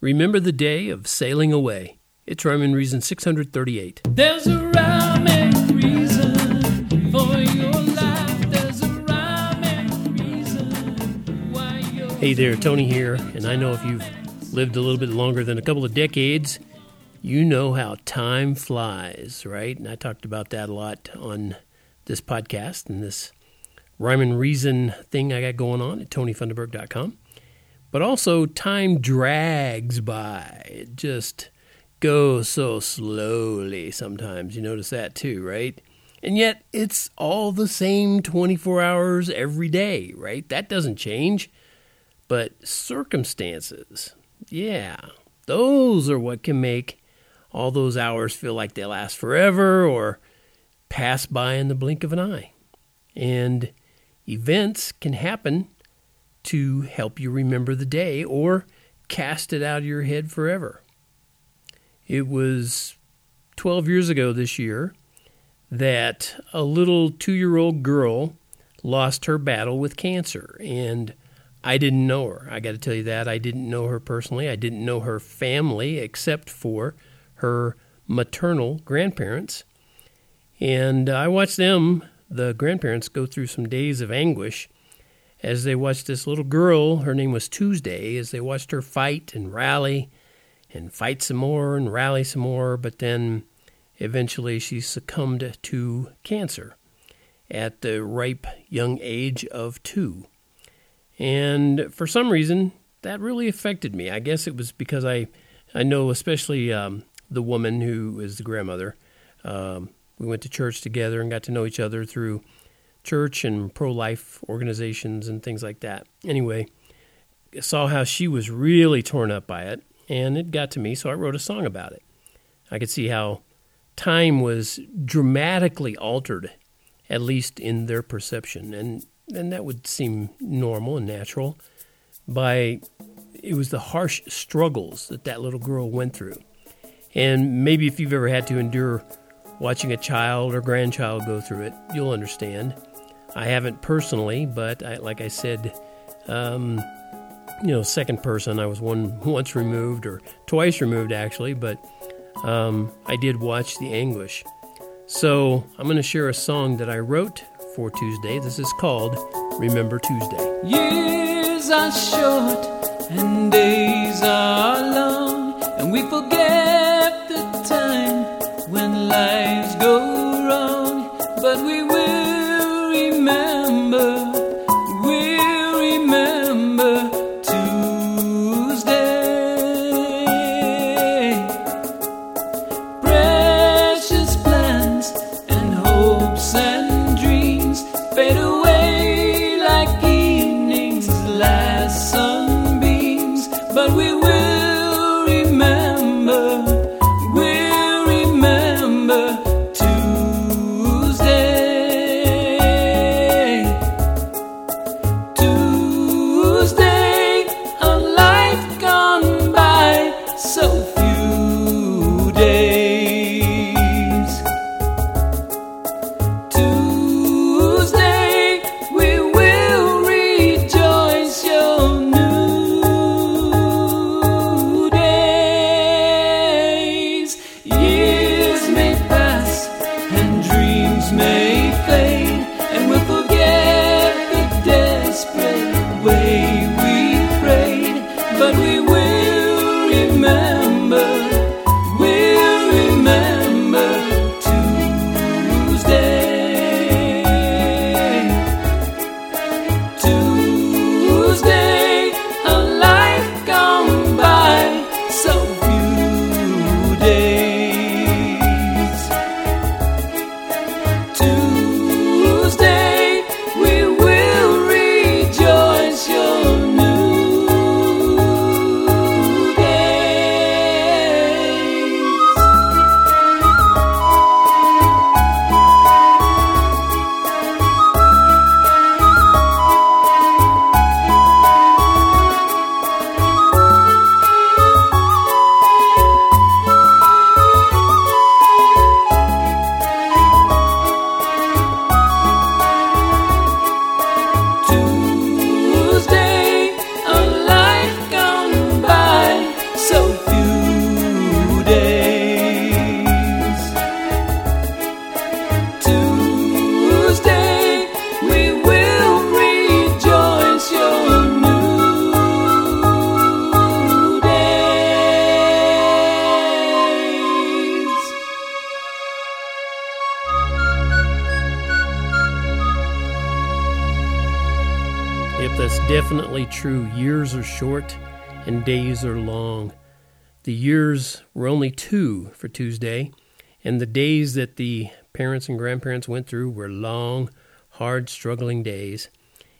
Remember the day of sailing away. It's Rhyme and Reason 638. There's a rhyme and reason for your life. There's a rhyme and reason why you're. Hey there, Tony here, and I know if you've lived a little bit longer than a couple of decades, you know how time flies, right? And I talked about that a lot on this podcast and this rhyme and reason thing I got going on at tonyfunderburk.com. But also, time drags by. It just goes so slowly sometimes. You notice that too, right? And yet, it's all the same 24 hours every day, right? That doesn't change. But circumstances, yeah, those are what can make all those hours feel like they last forever or pass by in the blink of an eye. And events can happen to help you remember the day or cast it out of your head forever. It was 12 years ago this year that a little two year old girl lost her battle with cancer. And I didn't know her. I got to tell you that. I didn't know her personally. I didn't know her family except for her maternal grandparents. And I watched them, the grandparents, go through some days of anguish as they watched this little girl, her name was Tuesday, as they watched her fight and rally and fight some more and rally some more, but then eventually she succumbed to cancer at the ripe young age of two. And for some reason, that really affected me. I guess it was because I, I know especially um, the woman who is the grandmother. Um, we went to church together and got to know each other through church and pro life organizations and things like that. Anyway, I saw how she was really torn up by it, and it got to me, so I wrote a song about it. I could see how time was dramatically altered, at least in their perception, and, and that would seem normal and natural. By it was the harsh struggles that that little girl went through. And maybe if you've ever had to endure watching a child or grandchild go through it, you'll understand. I haven't personally, but I, like I said, um, you know, second person. I was one once removed or twice removed actually, but um, I did watch the anguish. So I'm going to share a song that I wrote for Tuesday. This is called "Remember Tuesday." Years are short and days are long, and we forget the time when lives go wrong, but we will definitely true. Years are short and days are long. The years were only two for Tuesday, and the days that the parents and grandparents went through were long, hard, struggling days.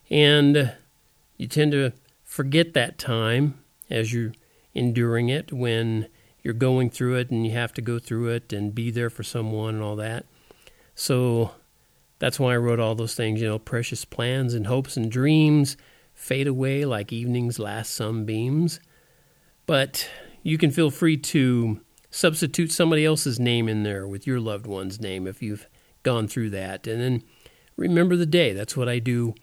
And you tend to forget that time as you're enduring it when you're going through it and you have to go through it and be there for someone and all that. So that's why I wrote all those things, you know, precious plans and hopes and dreams fade away like evening's last sunbeams. But you can feel free to substitute somebody else's name in there with your loved one's name if you've gone through that. And then remember the day. That's what I do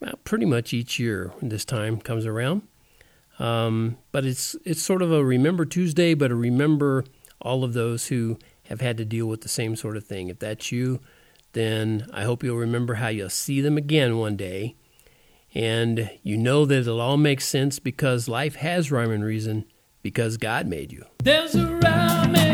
well, pretty much each year when this time comes around. Um, but it's it's sort of a remember Tuesday, but a remember all of those who have had to deal with the same sort of thing. If that's you, then I hope you'll remember how you'll see them again one day. And you know that it'll all make sense because life has rhyme and reason because God made you. There's a rhyme